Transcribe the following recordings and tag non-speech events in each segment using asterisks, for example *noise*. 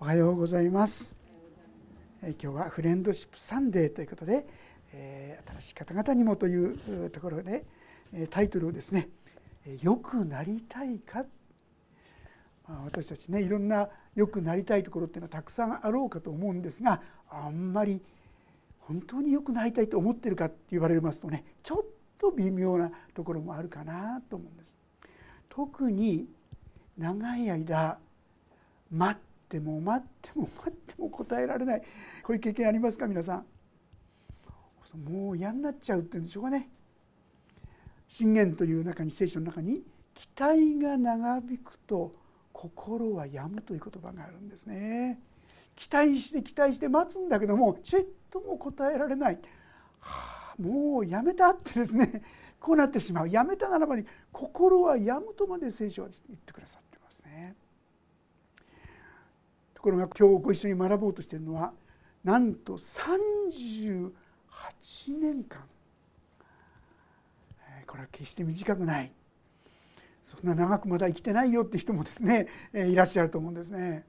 おはようございます今日はフレンドシップサンデーということで、え新しい方々にもというところでタイトルをですね「よくなりたいか」まあ、私たちねいろんなよくなりたいところっていうのはたくさんあろうかと思うんですがあんまり本当によくなりたいと思ってるかって言われますとねちょっと微妙なところもあるかなと思うんです。特に長い間待っても待っても待っても答えられない。こういう経験ありますか皆さん。もう嫌になっちゃうっていうんでしょうかね。信玄という中に聖書の中に期待が長引くと心は病むという言葉があるんですね。期待して期待して待つんだけどもちっとも答えられない、はあ、もうやめたってですね。こうなってしまう。やめたならばに心は病むとまで聖書は言ってくださってますね。ところが今日ご一緒に学ぼうとしているのはなんと38年間。これは決して短くない。そんな長くまだ生きてないよって人もですねいらっしゃると思うんですね。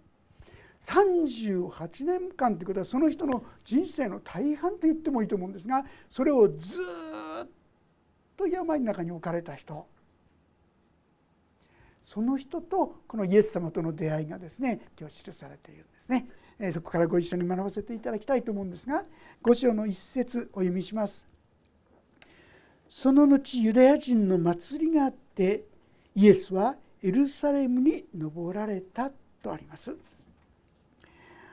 38年間ということはその人の人生の大半と言ってもいいと思うんですがそれをずっと病の中に置かれた人。その人とこのイエス様との出会いがですね今日記されているんですね。そこからご一緒に学ばせていただきたいと思うんですが五章の一節お読みします。その後ユダヤ人の祭りがあってイエスはエルサレムに登られたとあります。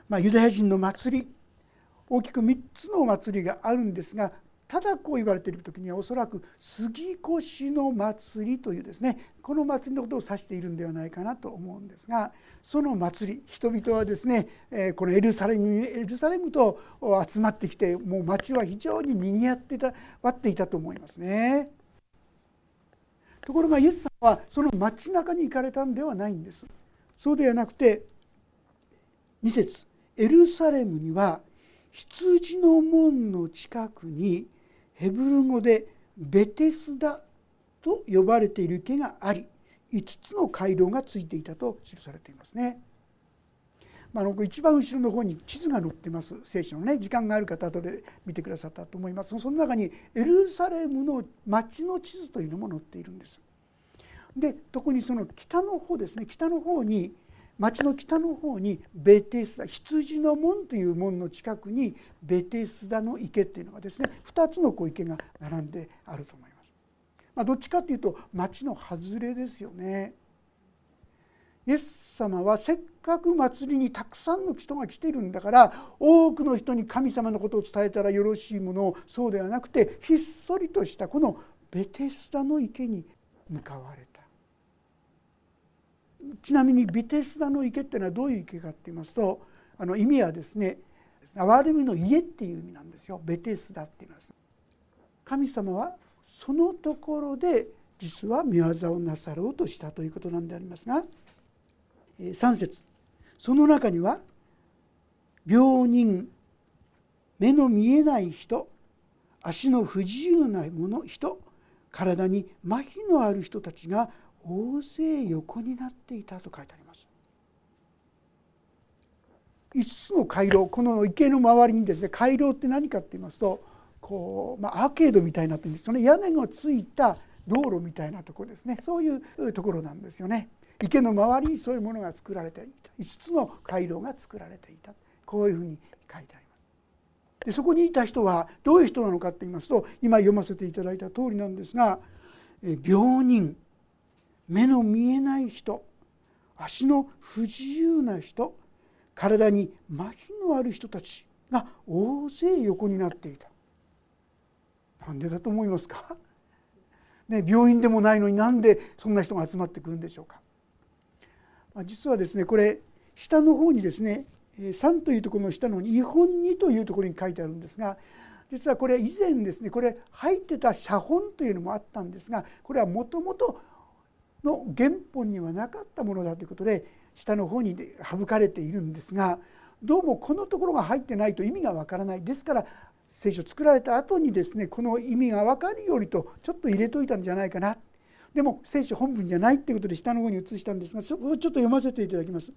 まあ、ユダヤ人の祭り大きく3つのお祭りがあるんですがただこう言われている時にはおそらく杉越の祭りというですねこの祭りのことを指しているんではないかなと思うんですがその祭り人々はですねこのエルサレムエルサレムと集まってきてもう町は非常ににぎわってた割っていたと思いますね。ところがイエス様はその街中に行かれたんではないんです。そうではなくて2節エルサレムには羊の門の近くにヘブル語でベテスダと呼ばれている池があり5つの回廊がついていたと記されていますね。まあ、の一番後ろの方に地図が載ってます聖書のね時間がある方後で見てくださったと思いますその中にエルサレムの町の地図というのも載っているんです。で特にその北の方ですね北の方に町の北の方にベテスダ羊の門という門の近くにベテスダの池っていうのがですね2つの小池が並んであると思います。まあ、どっちかというと町の外れですよね。イエス様はせっかく祭りにたくさんの人が来ているんだから多くの人に神様のことを伝えたらよろしいものをそうではなくてひっそりとしたこのベテスダの池に向かわれた。ちなみにビテスダの池っていうのはどういう池かって言いますとあの意味はですね憐れみの家っていう意味なんですよ。ベテスダっていうのは神様はそのところで実は見業をなさろうとしたということなんでありますが3節。その中には病人目の見えない人足の不自由な者人体に麻痺のある人たちが大勢横になっていたと書いてあります。5つの回廊この池の周りにですね回廊って何かって言いますとこう、まあ、アーケードみたいになってるんですその屋根がついた道路みたいなところですね。そういうところなんですよね。池の周りにそういうものが作られていた。5つの回廊が作られていた。こういうふうに書いてあります。でそこにいた人はどういう人なのかって言いますと今読ませていただいた通りなんですが病人。目の見えない人足の不自由な人体に麻痺のある人たちが大勢横になっていた。なんでだと思いますか、*laughs* ね、病院でもないのになんでそんな人が集まってくるんでしょうか？まあ、実はですねこれ下の方にですね3というところの下の方に「違本2」というところに書いてあるんですが実はこれ以前ですねこれ入ってた写本というのもあったんですがこれはもともとの原本にはなかったものだということで下の方に省かれているんですがどうもこのところが入ってないと意味がわからない。ですから聖書作られた後にですねこの意味が分かるようにとちょっと入れといたんじゃないかな。でも聖書本文じゃないっていうことで下の方に移したんですがそこをちょっと読ませていただきます。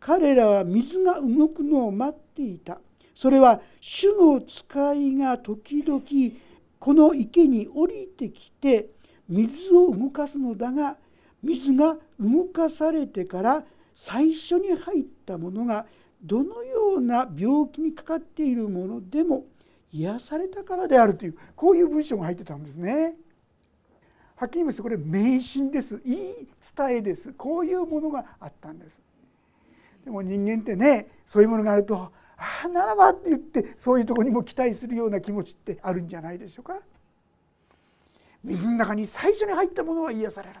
彼らは水が動くのを待っていた。それは主の使いが時々この池に降りてきて水を動かすのだが水が動かされてから最初に入ったものがどのような病気にかかっているものでも癒されたからであるというこういう文章が入ってたんですね。はっきり言いますとこれ迷信です言い伝えですこういうものがあったんです。でも人間ってねそういうものがあると「ああならば」って言ってそういうとこにも期待するような気持ちってあるんじゃないでしょうか。水の中に最初に入ったものは癒される。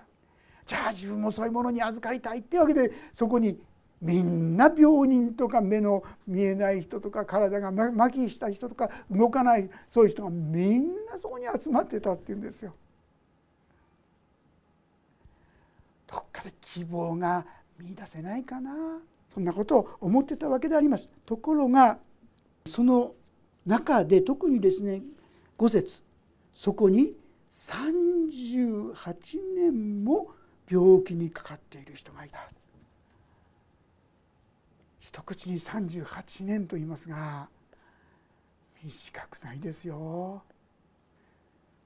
じゃあ自分もそういうものに預かりたいっていうわけでそこにみんな病人とか目の見えない人とか体が麻痺した人とか動かないそういう人がみんなそこに集まってたっていうんですよ。どっかで希望が見出せないかなそんなことを思ってたわけであります。ところがその中で特にですね5節そこに38年も病気にかかっている人がいた。一口に38年と言いますが短くないですよ。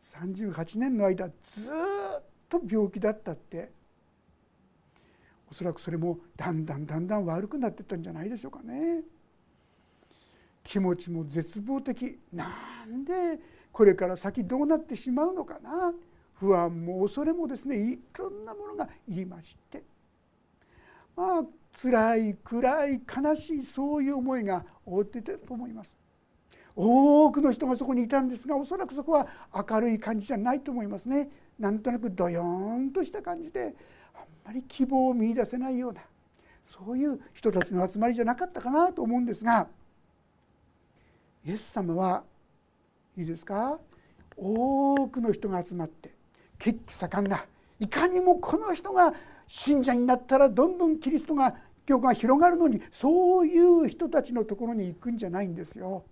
38年の間ずっと病気だったって。おそらくそれもだんだんだんだん悪くなってったんじゃないでしょうかね。気持ちも絶望的。なんでこれから先どうなってしまうのかな。不安も恐れもですねいろんなものが入りましてまあ辛い暗い悲しいそういう思いが覆っていたと思います。多くの人がそこにいたんですがおそらくそこは明るい感じじゃないと思いますね。なんとなくドヨーンとした感じであんまり希望を見いだせないようなそういう人たちの集まりじゃなかったかなと思うんですがイエス様はいいですか？多くの人が集まって血気盛んな。いかにもこの人が信者になったらどんどんキリストが教会が広がるのにそういう人たちのところに行くんじゃないんですよ。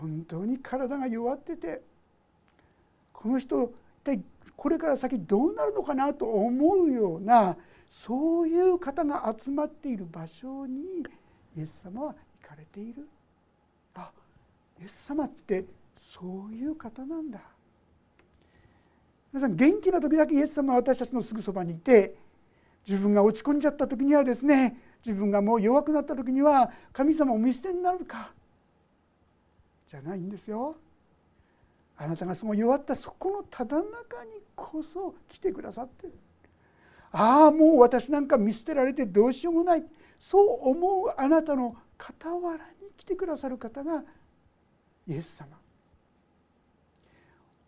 本当に体が弱っててこの人一体これから先どうなるのかなと思うようなそういう方が集まっている場所にイエス様は行かれている。あイエス様ってそういう方なんだ。皆さん元気な時だけイエス様は私たちのすぐそばにいて自分が落ち込んじゃった時にはですね自分がもう弱くなった時には神様お見捨てになるかじゃないんですよ。あなたがその弱ったそこのただ中にこそ来てくださってる。ああもう私なんか見捨てられてどうしようもないそう思うあなたの傍らに来てくださる方がイエス様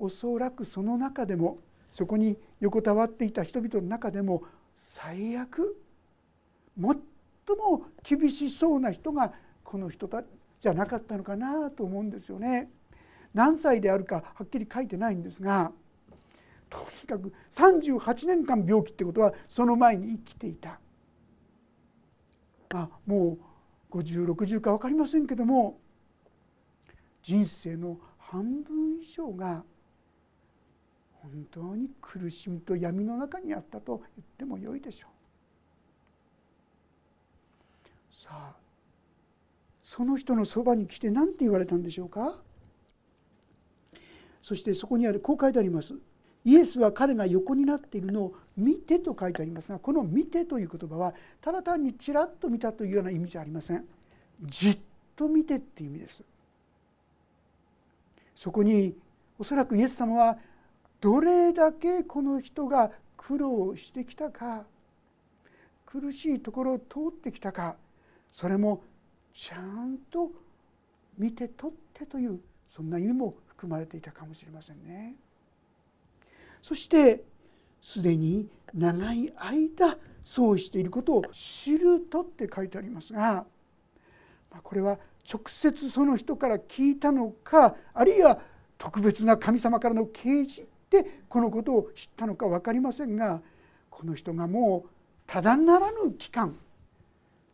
おそらくその中でもそこに横たわっていた人々の中でも最悪最も厳しそうな人がこの人たじゃなかったのかなと思うんですよね。何歳であるかはっきり書いてないんですがとにかく38年間病気ってことはその前に生きていた。あもう5060か分かりませんけども人生の半分以上が本当に苦しみと闇の中にあったと言ってもよいでしょう。さあその人のそばに来て何て言われたんでしょうか？そしてそこにあるこう書いてあります。イエスは彼が横になっているのを見てと書いてありますがこの「見て」という言葉はただ単にちらっと見たというような意味じゃありません。じっと見てっていう意味です。そこにおそらくイエス様はどれだけこの人が苦労してきたか苦しいところを通ってきたかそれもちゃんと見て取ってというそんな意味も含まれていたかもしれませんね。そしてすでに長い間そうしていることを知るとって書いてありますがこれは直接その人から聞いたのかあるいは特別な神様からの啓示でこのことを知ったのか分かりませんがこの人がもうただならぬ期間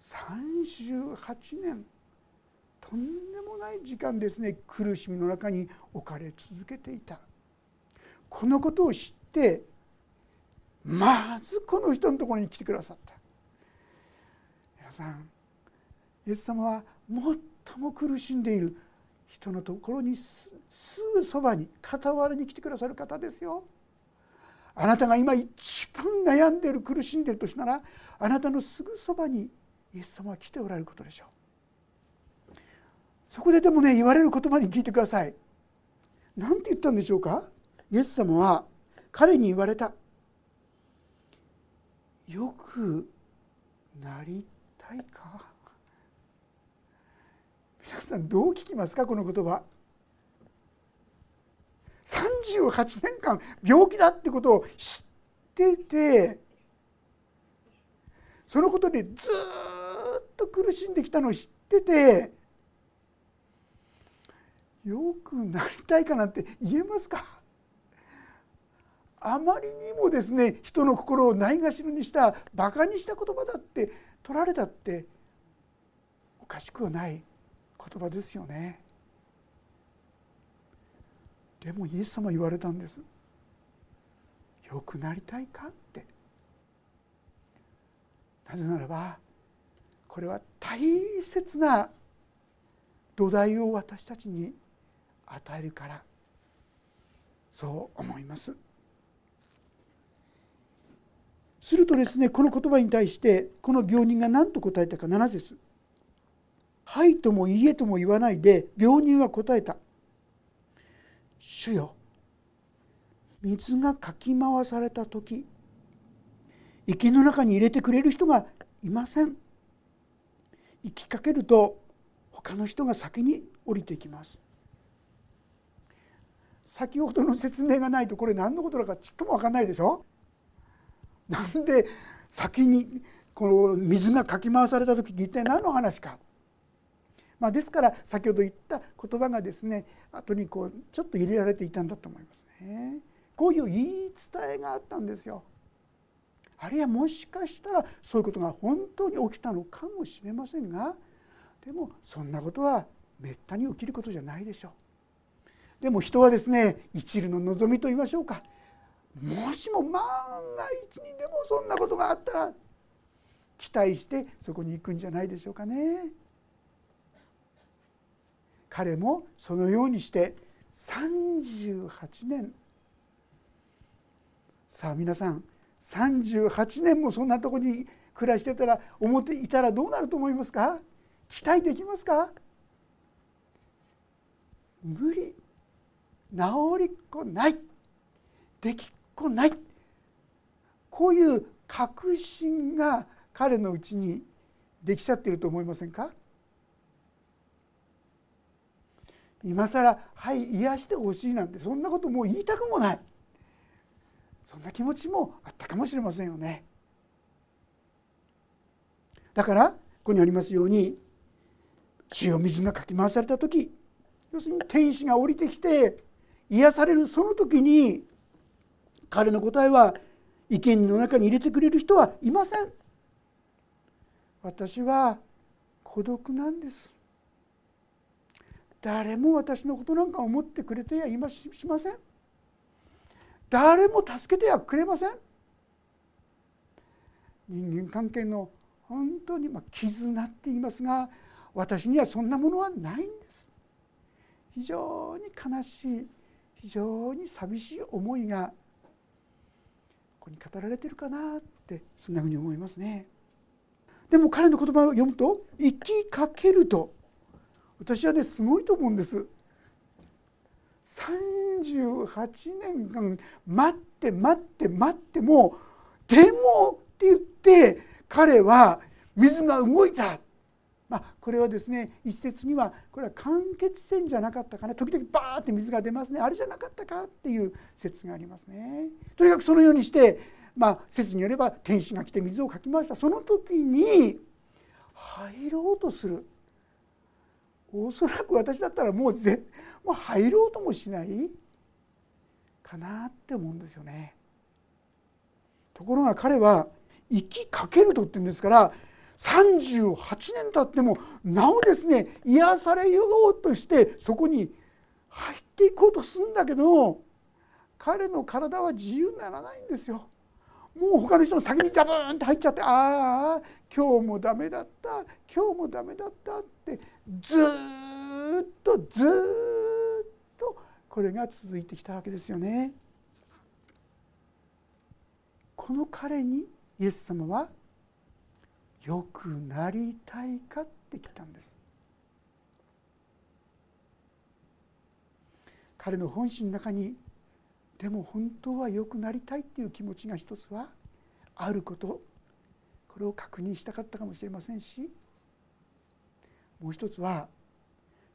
38年とんでもない時間ですね苦しみの中に置かれ続けていた。このことを知ってまずこの人のところに来てくださった。皆さんイエス様は最も苦しんでいる。人のところにすぐそばに傍らに来てくださる方ですよ。あなたが今一番悩んでいる苦しんでいるとしたらあなたのすぐそばにイエス様は来ておられることでしょう。そこででもね言われる言葉に聞いてください。何て言ったんでしょうか？イエス様は彼に言われた。よくなりたいか？皆さんどう聞きますかこの言葉。38年間病気だってことを知っててそのことでずっと苦しんできたのを知っててよくなりたいかなんて言えますか。あまりにもですね人の心をないがしろにしたバカにした言葉だって取られたっておかしくはない。言葉ですよね。でもイエス様言われたんです。良くなりたいかって。なぜならばこれは大切な土台を私たちに与えるから。そう思います。するとですねこの言葉に対してこの病人が何と答えたか7節。はいともいいえとも言わないで病人は答えた。主よ水がかき回された時池の中に入れてくれる人がいません。行きかけると他の人が先に降りていきます。先ほどの説明がないとこれ何のことだかちっとも分かんないでしょ？なんで先にこの水がかき回された時に一体何の話か。まあ、ですから先ほど言った言葉がですね後にこうちょっと入れられていたんだと思いますね。こういう言い伝えがあったんですよ。あるいはもしかしたらそういうことが本当に起きたのかもしれませんがでもそんなことはめったに起きることじゃないでしょう。でも人はですね一縷の望みと言いましょうかもしも万が一にでもそんなことがあったら期待してそこに行くんじゃないでしょうかね。彼もそのようにして38年。さあ皆さん38年もそんなとこに暮らしてたら思っていたらどうなると思いますか？期待できますか？無理。治りっこない。できっこない。こういう確信が彼のうちにできちゃってると思いませんか？今更はい癒してほしいなんてそんなこともう言いたくもないそんな気持ちもあったかもしれませんよね。だからここにありますように血水がかき回された時要するに天使が降りてきて癒されるその時に彼の答えは意見の中に入れてくれる人はいません。私は孤独なんです誰も私のことなんか思ってくれてやいましません。誰も助けてはくれません。人間関係の本当にま絆って言いますが私にはそんなものはないんです。非常に悲しい非常に寂しい思いがここに語られてるかなってそんなふうに思いますね。でも彼の言葉を読むと「生きかける」と。私はねすごいと思うんです。38年間待って待って待ってもでもって言って彼は水が動いた。まあ、これはですね一説にはこれは間欠泉じゃなかったかな。時々バーって水が出ますね。あれじゃなかったかっていう説がありますね。とにかくそのようにして、まあ、説によれば天使が来て水をかき回した。その時に入ろうとする。おそらく私だったらもうぜもう入ろうともしないかなって思うんですよね。ところが彼は生きかけるとって言うんですから38年経ってもなおですね癒されようとしてそこに入っていこうとするんだけど彼の体は自由にならないんですよ。もう他の人の先にザブーンって入っちゃってああ今日もダメだった今日もダメだったってずっとずっとこれが続いてきたわけですよね。この彼にイエス様は「よくなりたいか?」ってきたんです。彼の本心の中にでも本当は良くなりたいっていう気持ちが一つはあること。これを確認したかったかもしれませんし。もう一つは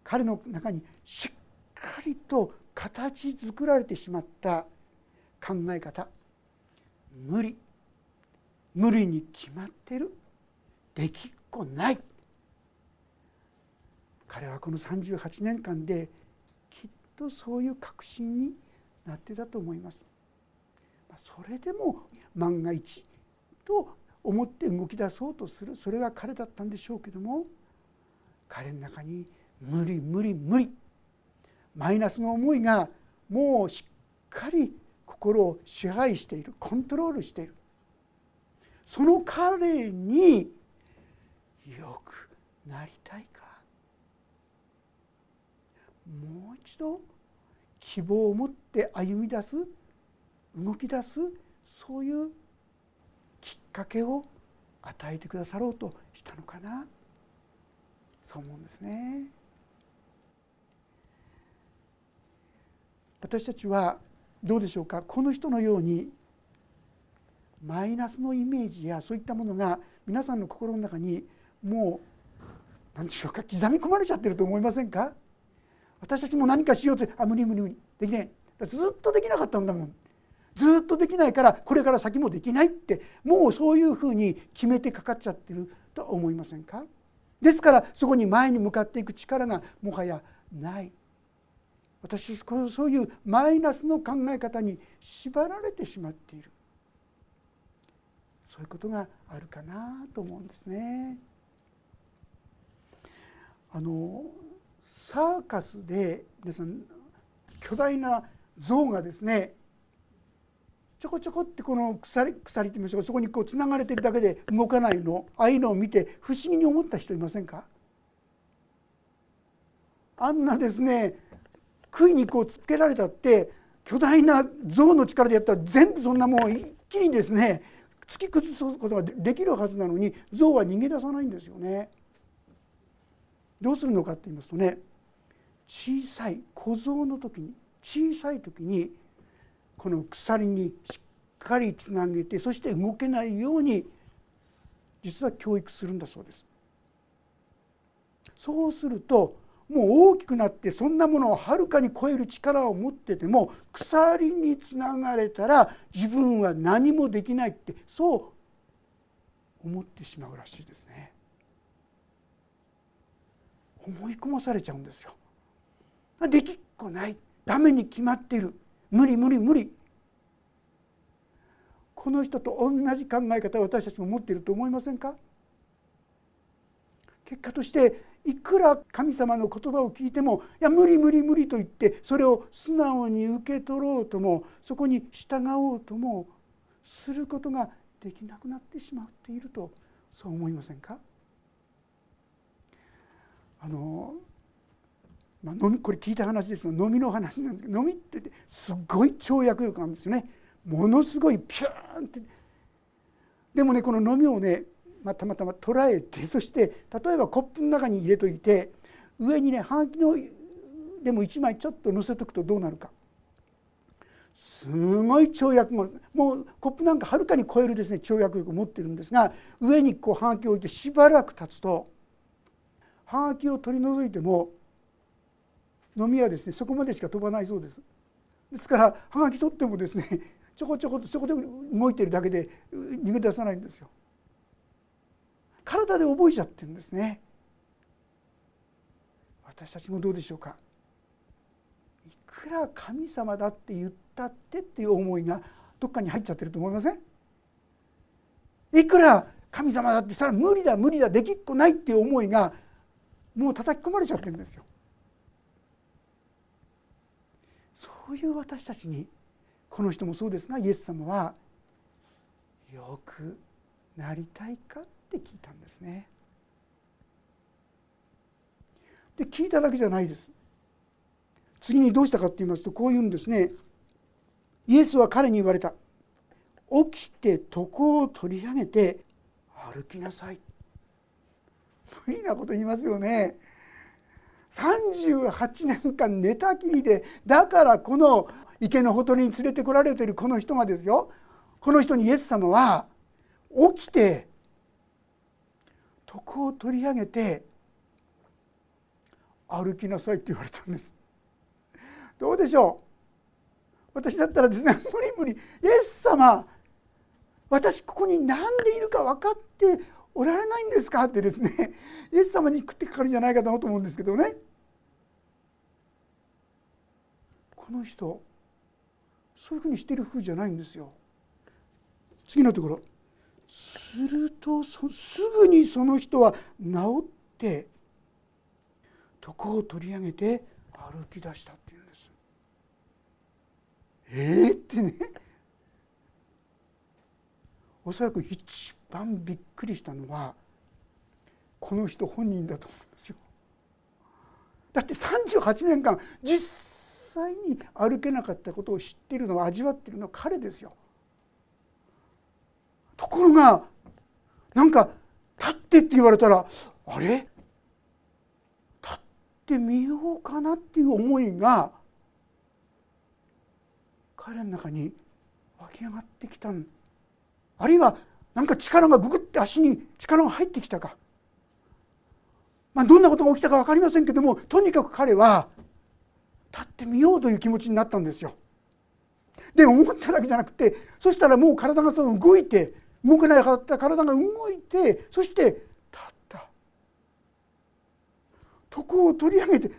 彼の中にしっかりと形作られてしまった考え方。無理。無理に決まってる。できっこない。彼はこの38年間できっとそういう確信になってたと思います。それでも万が一と思って動き出そうとするそれが彼だったんでしょうけども彼の中に無理無理無理マイナスの思いがもうしっかり心を支配しているコントロールしているその彼によくなりたいかもう一度希望を持って歩み出す動き出すそういうきっかけを与えてくださろうとしたのかな。そう思うんですね。私たちはどうでしょうか？この人のようにマイナスのイメージやそういったものが皆さんの心の中にもう何でしょうか？刻み込まれちゃってると思いませんか？私たちも何かしようとあ無理無理無理。できない。ずっとできなかったんだもん。ずっとできないからこれから先もできないってもうそういうふうに決めてかかっちゃってると思いませんか？ですからそこに前に向かっていく力がもはやない。私そういうマイナスの考え方に縛られてしまっている。そういうことがあるかなと思うんですね。あのサーカスで皆さん巨大な像がですねちょこちょこってこの鎖鎖って言いましょうそこにこうつながれてるだけで動かないのああいうのを見て不思議に思った人いませんか？あんなですね杭にこうつけられたって巨大な象の力でやったら全部そんなもう一気にですね突き崩すことができるはずなのに象は逃げ出さないんですよね。どうするのかって言いますとね小さい小僧の時に小さい時にこの鎖にしっかりつなげてそして動けないように実は教育するんだそうです。そうするともう大きくなってそんなものをはるかに超える力を持ってても鎖につながれたら自分は何もできないってそう思ってしまうらしいですね。思い込まされちゃうんですよ。できっこない。ダメに決まっている。無理無理無理。この人と同じ考え方を私たちも持っていると思いませんか？結果としていくら神様の言葉を聞いても「いや無理無理無理」と言ってそれを素直に受け取ろうともそこに従おうともすることができなくなってしまっているとそう思いませんか？あのまあ、飲みこれ聞いた話ですが飲みの話なんですけど飲みってすごい跳躍力なんですよね。ものすごいピューンって。でもねこの飲みをね、まあ、たまたま捉えてそして例えばコップの中に入れといて上にねはがきのでも1枚ちょっと乗せとくとどうなるか。すごい跳躍ももうコップなんかはるかに超えるですね跳躍力を持ってるんですが上にこうはがきを置いてしばらく経つとはがきを取り除いても飲みはですね。そこまでしか飛ばないそうです。ですからはがき取ってもですね *laughs* ちょこちょことそこで動いてるだけで逃げ出さないんですよ。体で覚えちゃってるんですね。私たちもどうでしょうか。いくら神様だって言ったってっていう思いがどっかに入っちゃってると思いません？いくら神様だってさら無理だ無理だできっこないっていう思いがもう叩き込まれちゃってるんですよ。そういう私たちにこの人もそうですがイエス様はよくなりたいかって聞いたんですね。で聞いただけじゃないです。次にどうしたかって言いますとこう言うんですね。イエスは彼に言われた。起きて床を取り上げて歩きなさい。無理なこと言いますよね。38年間寝たきりでだからこの池のほとりに連れてこられてるこの人がですよ。この人にイエス様は起きて床を取り上げて歩きなさいって言われたんです。どうでしょう？私だったらですね無理無理イエス様私ここに何でいるか分かっておられないんですか？ってですね *laughs* イエス様に食ってかかるんじゃないかなと思うんですけどね。この人そういうふうにしてる風じゃないんですよ。次のところ。するとすぐにその人は治って床を取り上げて歩き出したっていうんです。えー、ってね。おそらく一番びっくりしたのはこの人本人だと思うんですよ。だって38年間実際に歩けなかったことを知っているのは味わっているのは彼ですよ。ところがなんか立ってって言われたらあれ？立ってみようかなっていう思いが彼の中に湧き上がってきたんですあるいはなんか力がググって足に力が入ってきたか、まあ、どんなことが起きたか分かりませんけどもとにかく彼は立ってみようという気持ちになったんですよ。で思っただけじゃなくてそしたらもう体がその動いて動けなかった体が動いてそして立った。床を取り上げて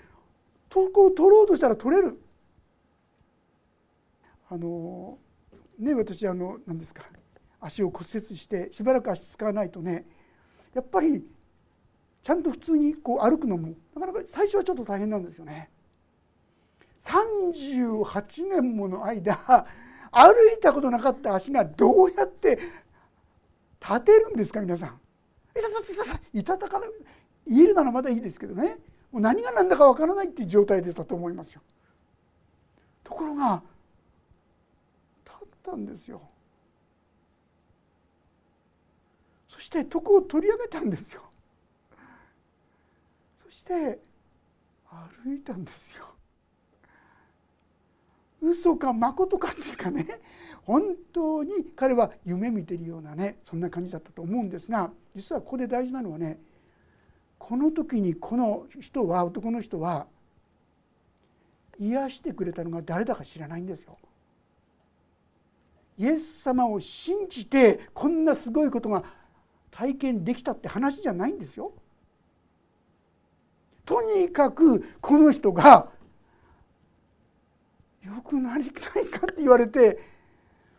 床を取ろうとしたら取れる。あのね私あの何ですか。足を骨折してしばらく足使わないとねやっぱりちゃんと普通にこう歩くのもなかなか最初はちょっと大変なんですよね。38年もの間歩いたことなかった足がどうやって立てるんですか皆さん。いたたたたいたたかな言えるならまだいいですけどねもう何が何だかわからないっていう状態でしたと思いますよ。ところが立ったんですよ。そして床を取り上げたんですよ。そして歩いたんですよ。嘘か誠かっていうかね本当に彼は夢見てるようなねそんな感じだったと思うんですが実はここで大事なのはねこの時にこの人は男の人は癒してくれたのが誰だか知らないんですよ。イエス様を信じてこんなすごいことが体験できたって話じゃないんですよ。とにかくこの人が良くなりたいかって言われて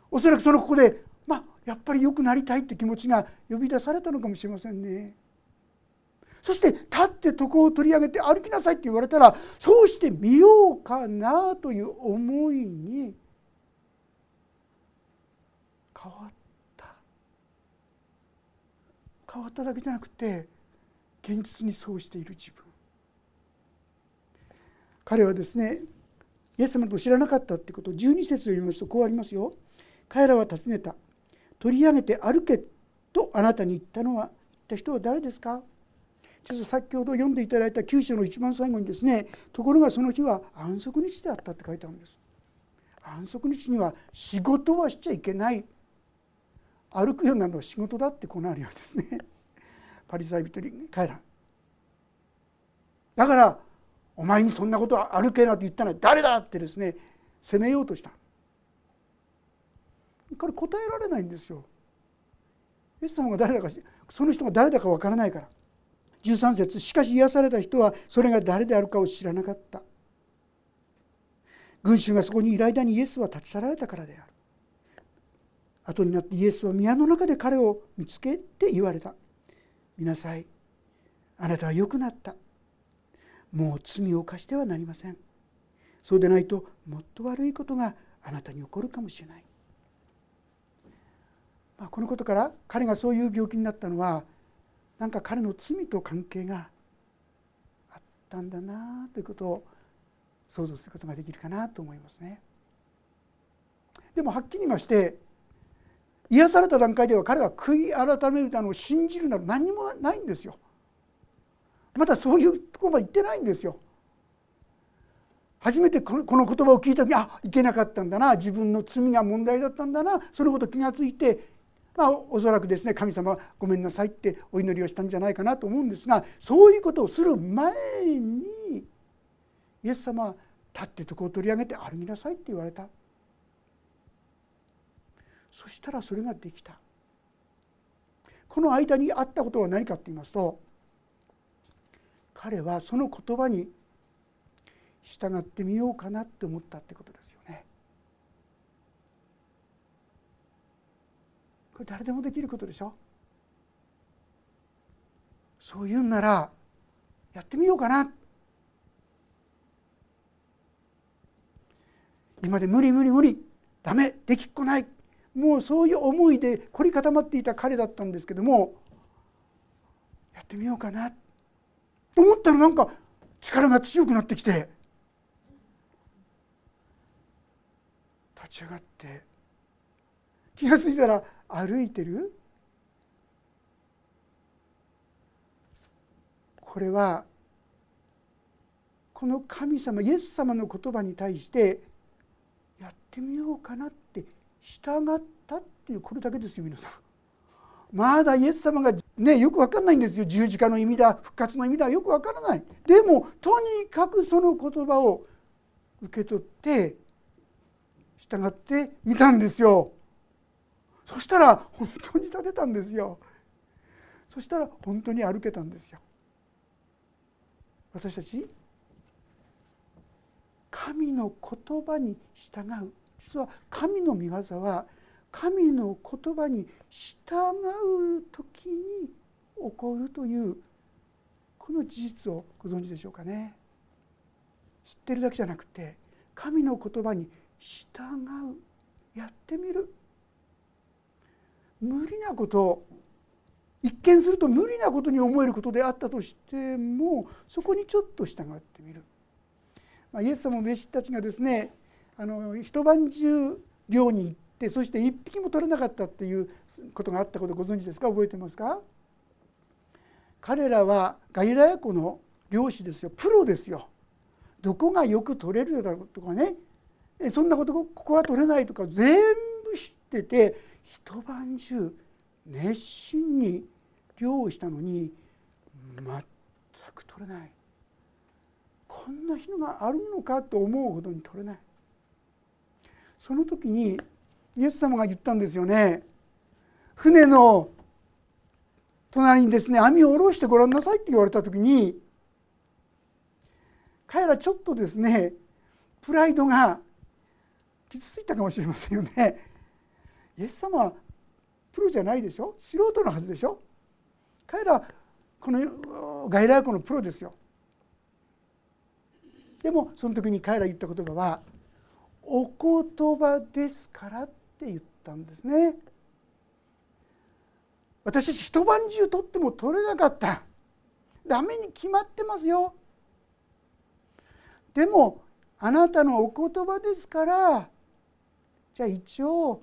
おそらくそのここでまあやっぱり良くなりたいって気持ちが呼び出されたのかもしれませんね。そして立って床を取り上げて歩きなさいって言われたらそうしてみようかなという思いに変わった変わっただけじゃなくて現実にそうしている自分彼はですねイエス様のことを知らなかったってことを12節を読みますとこうありますよ。彼らは尋ねた。取り上げて歩けとあなたに言ったのは言った人は誰ですか？ちょっと先ほど読んでいただいた九章の一番最後にですねところがその日は安息日であったって書いてあるんです。安息日には仕事はしちゃいけない歩くようになるのは仕事だってこうなるようですね。*laughs* パリサイ人に帰らん。だからお前にそんなことは歩けなと言ったのは誰だってですね責めようとした。これ答えられないんですよ。イエス様が誰だかその人が誰だかわからないから。13節しかし癒された人はそれが誰であるかを知らなかった。群衆がそこにいる間にイエスは立ち去られたからである。後になってイエスは宮の中で彼を見つけて言われた。見なさい。あなたは良くなった。もう罪を犯してはなりません。そうでないともっと悪いことがあなたに起こるかもしれない。まあ、このことから彼がそういう病気になったのはなんか彼の罪と関係があったんだなということを想像することができるかなと思いますね。でもはっきり言いまして癒された段階では彼は悔い改めるたのを信じるなど何もないんですよ。まだそういうところまで言ってないんですよ。初めてこの言葉を聞いた時あいけなかったんだな自分の罪が問題だったんだなそのこと気が付いて、まあ、おそらくですね神様ごめんなさいってお祈りをしたんじゃないかなと思うんですがそういうことをする前にイエス様は立って床を取り上げて歩みなさいって言われたそしたらそれができた。この間にあったことは何かって言いますと彼はその言葉に従ってみようかなって思ったってことですよね。これ誰でもできることでしょ？そういうんならやってみようかな。今で無理無理無理ダメできっこない。もうそういう思いで凝り固まっていた彼だったんですけどもやってみようかなと思ったらなんか力が強くなってきて立ち上がって気が付いたら歩いてる。これはこの神様イエス様の言葉に対してやってみようかな従ったっていうこれだけですよ皆さん。まだイエス様がねよく分かんないんですよ。十字架の意味だ復活の意味だよく分からない。でもとにかくその言葉を受け取って従ってみたんですよ。そしたら本当に立てたんですよ。そしたら本当に歩けたんですよ。私たち神の言葉に従う。実は神の御業は神の言葉に従う時に起こるというこの事実をご存知でしょうかね？知ってるだけじゃなくて神の言葉に従うやってみる。無理なこと一見すると無理なことに思えることであったとしてもそこにちょっと従ってみる、まあ、イエス様の弟子たちがですねあの一晩中漁に行ってそして一匹も取れなかったっていうことがあったことご存知ですか？覚えてますか？彼らはガリラヤ湖の漁師ですよ。プロですよ。どこがよく取れるだとかね。そんなことここは取れないとか全部知ってて一晩中熱心に漁をしたのに全く取れない。こんな日があるのかと思うほどに取れない。その時にイエス様が言ったんですよね船の隣にですね網を下ろしてごらんなさいって言われた時に彼らちょっとですねプライドが傷ついたかもしれませんよね。イエス様はプロじゃないでしょ？素人のはずでしょ？彼らこの外来湖のプロですよ。でもその時に彼ら言った言葉は「お言葉ですから」って言ったんですね。私たち一晩中取っても取れなかったダメに決まってますよでもあなたのお言葉ですからじゃあ一応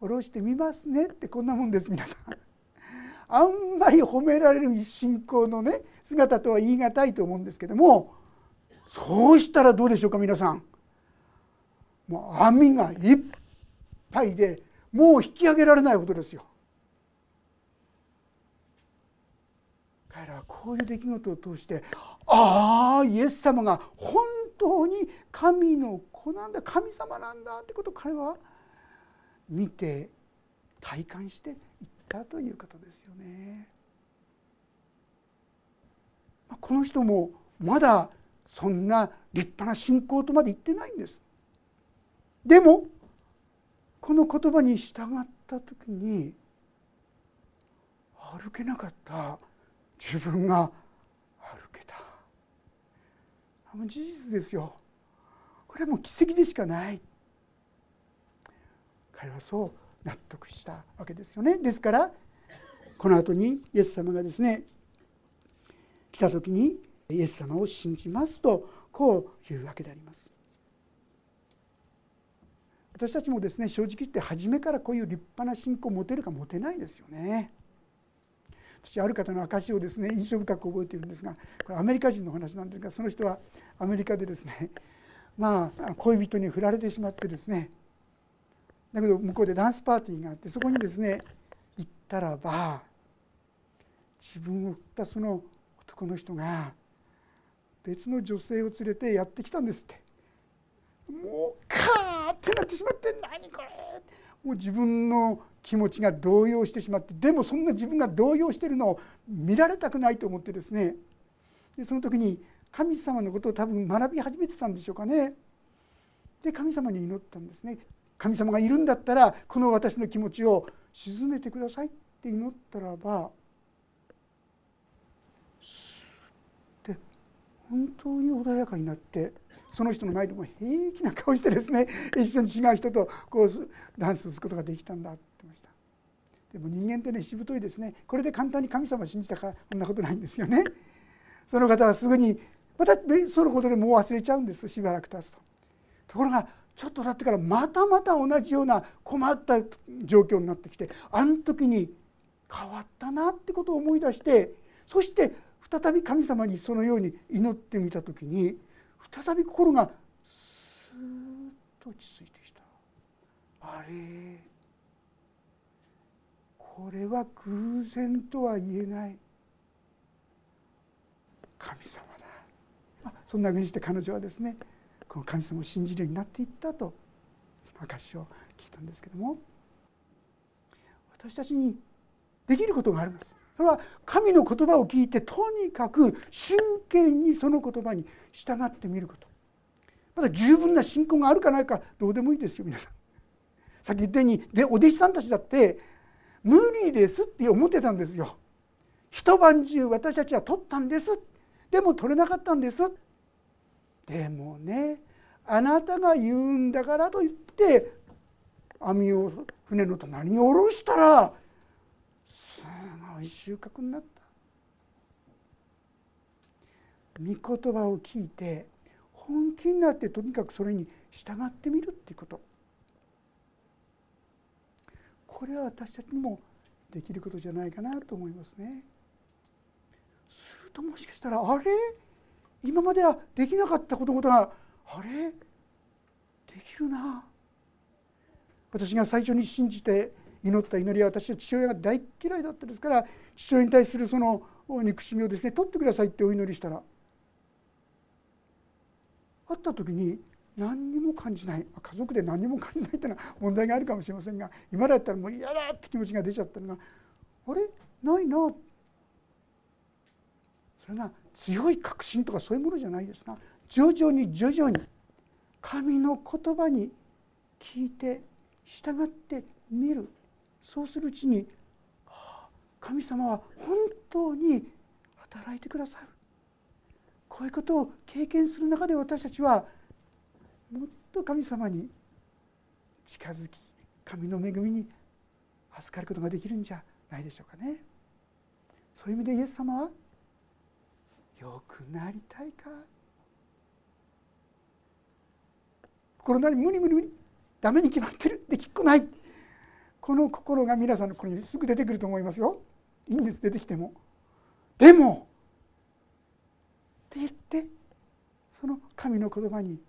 下ろしてみますねってこんなもんです皆さん。あんまり褒められる信仰のね姿とは言い難いと思うんですけどもそうしたらどうでしょうか皆さん。もう網がいっぱいでもう引き上げられないほどですよ。彼らはこういう出来事を通してああイエス様が本当に神の子なんだ神様なんだってことを彼は見て体感していったということですよね。この人もまだそんな立派な信仰とまで言ってないんです。でもこの言葉に従った時に歩けなかった自分が歩けた事実ですよこれはもう奇跡でしかない彼はそう納得したわけですよね。ですからこの後にイエス様がですね来た時にイエス様を信じますとこう言うわけであります。私たちもですね正直言って初めからこういう立派な信仰を持てるか持てないですよね。私ある方の証をですね印象深く覚えているんですがこれアメリカ人の話なんですがその人はアメリカでですね *laughs* まあ恋人に振られてしまってですねだけど向こうでダンスパーティーがあってそこにですね行ったらば自分を振ったその男の人が別の女性を連れてやってきたんですってもうってなってしまって何これ。もう自分の気持ちが動揺してしまってでもそんな自分が動揺してるのを見られたくないと思ってですね。でその時に神様のことを多分学び始めてたんでしょうかね。で神様に祈ったんですね。神様がいるんだったらこの私の気持ちを鎮めてくださいって祈ったらばで本当に穏やかになってその人の前でも平気な顔してですね *laughs* 一緒に違う人とこうダンスをすることができたんだって言ってました。でも人間ってねしぶといですね。これで簡単に神様を信じたかこんなことないんですよね。*laughs* その方はすぐにまたそのことでもう忘れちゃうんです。しばらく経つと。ところがちょっと経ってからまたまた同じような困った状況になってきてあの時に変わったなってことを思い出してそして再び神様にそのように祈ってみた時に再び心がスーッと落ち着いてきた。あれ？これは偶然とは言えない。神様だ。そんなふうにして彼女はですねこの神様を信じるようになっていったとその証を聞いたんですけども私たちにできることがあります。それは神の言葉を聞いてとにかく真剣にその言葉に従ってみることまだ十分な信仰があるかないかどうでもいいですよ皆さん。さっき言ったようにでお弟子さんたちだって無理ですって思ってたんですよ。一晩中私たちは取ったんですでも取れなかったんですでもねあなたが言うんだからと言って網を船の隣に下ろしたらい。収穫になった。御言葉を聞いて本気になってとにかくそれに従ってみるっていうこと。これは私たちにもできることじゃないかなと思いますね。するともしかしたらあれ？今まではできなかったことがあれ？できるな。私が最初に信じて祈った祈りは私は父親が大嫌いだったですから父親に対するその憎しみをですね取ってくださいってお祈りしたら会った時に何にも感じない家族で何にも感じないっていうのは問題があるかもしれませんが今だったらもう嫌だって気持ちが出ちゃったのがあれ？ないな。それが強い確信とかそういうものじゃないですが徐々に徐々に神の言葉に聞いて従ってみる。そうするうちに神様は本当に働いてくださる。こういうことを経験する中で私たちはもっと神様に近づき神の恵みに預かることができるんじゃないでしょうかね。そういう意味でイエス様は「よくなりたいか」心なり無理無理無理。ダメに決まってる。できっこない。この心が皆さんのここにすぐ出てくると思いますよ。いいんです出てきても。でもって言ってその神の言葉に一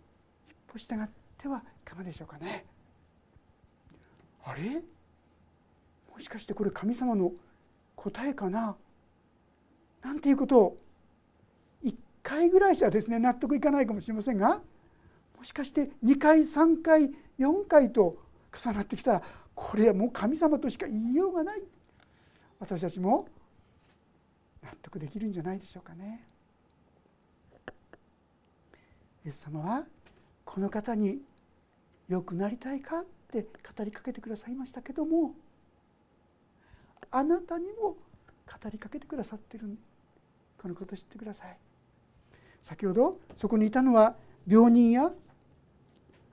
歩従ってはいかがでしょうかね。あれ？もしかしてこれ神様の答えかな？なんていうことを1回ぐらいじゃですね納得いかないかもしれませんがもしかして2回3回4回と重なってきたらこれはもう神様としか言いようがない。私たちも納得できるんじゃないでしょうかね。イエス様はこの方に良くなりたいかって語りかけてくださいましたけどもあなたにも語りかけてくださってる。このこと知ってください。先ほどそこにいたのは病人や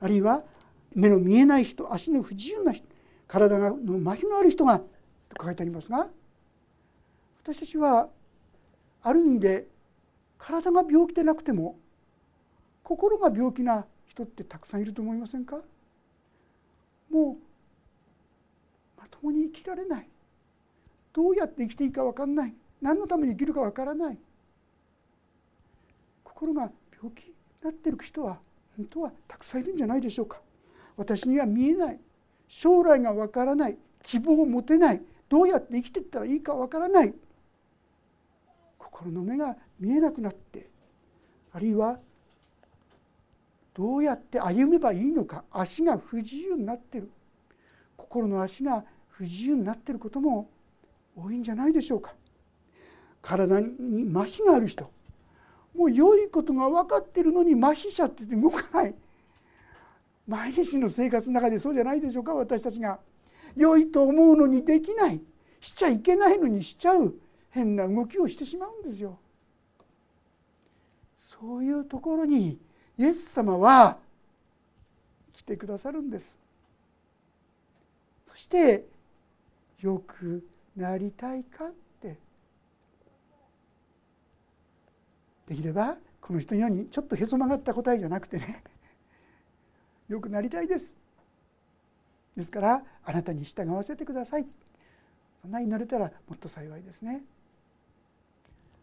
あるいは目の見えない人足の不自由な人。体の麻痺のある人がと書いてありますが私たちはある意味で体が病気でなくても心が病気な人ってたくさんいると思いませんか？もうまともに生きられない。どうやって生きていいか分かんない。何のために生きるか分からない。心が病気になってる人は本当はたくさんいるんじゃないでしょうか。私には見えない。将来が分からない希望を持てないどうやって生きていったらいいか分からない。心の目が見えなくなってあるいはどうやって歩めばいいのか足が不自由になってる。心の足が不自由になってることも多いんじゃないでしょうか。体に麻痺がある人もう良いことが分かってるのに麻痺しちゃってて動かない。毎日の生活の中でそうじゃないでしょうか私たちが。良いと思うのにできない。しちゃいけないのにしちゃう。変な動きをしてしまうんですよ。そういうところにイエス様は来てくださるんです。そしてよくなりたいかって。できればこの人のようにちょっとへそ曲がった答えじゃなくてね。よくなりたいです。ですからあなたに従わせてください。そんな祈れたらもっと幸いですね。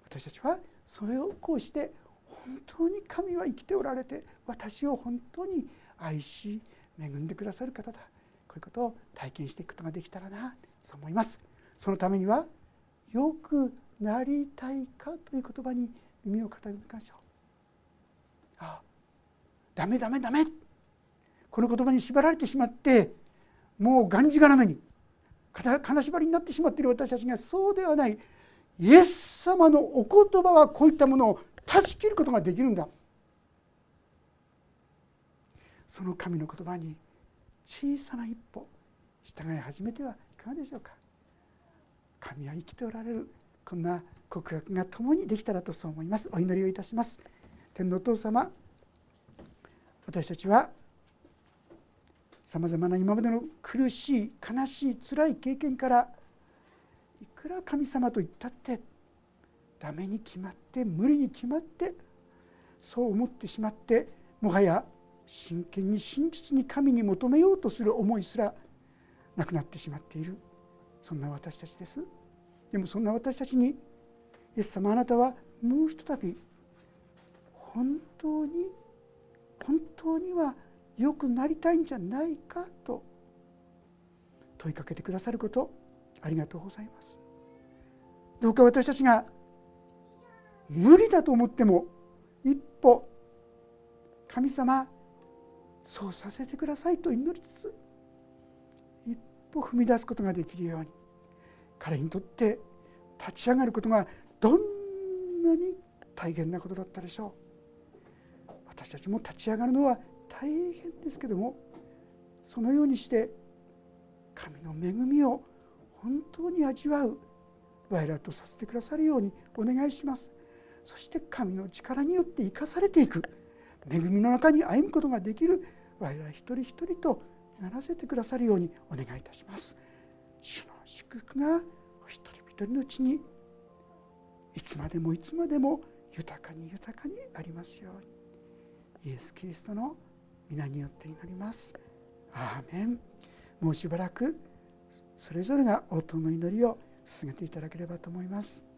私たちはそれをこうして本当に神は生きておられて私を本当に愛し恵んでくださる方だ。こういうことを体験していくことができたらなそう思います。そのためにはよくなりたいかという言葉に耳を傾けましょう。ああダメダメダメ。この言葉に縛られてしまってもうがんじがらめに金縛りになってしまっている私たちがそうではないイエス様のお言葉はこういったものを断ち切ることができるんだ。その神の言葉に小さな一歩従い始めてはいかがでしょうか。神は生きておられるこんな告白が共にできたらとそう思います。お祈りをいたします。天のお父様私たちはさまざまな今までの苦しい悲しい辛い経験からいくら神様と言ったってダメに決まって無理に決まってそう思ってしまってもはや真剣に真実に神に求めようとする思いすらなくなってしまっている。そんな私たちです。でもそんな私たちにイエス様あなたはもうひとたび本当に本当には良くなりたいんじゃないかと問いかけてくださることありがとうございます。どうか私たちが無理だと思っても一歩神様そうさせてくださいと祈りつつ一歩踏み出すことができるように彼にとって立ち上がることがどんなに大変なことだったでしょう。私たちも立ち上がるのは大変ですけどもそのようにして神の恵みを本当に味わう我らとさせてくださるようにお願いします。そして神の力によって生かされていく恵みの中に歩むことができる我ら一人一人とならせてくださるようにお願いいたします。主の祝福がお一人一人のうちにいつまでもいつまでも豊かに豊かにありますように。イエス・キリストの皆によって祈ります。アーメン。もうしばらくそれぞれが応答の祈りを進めていただければと思います。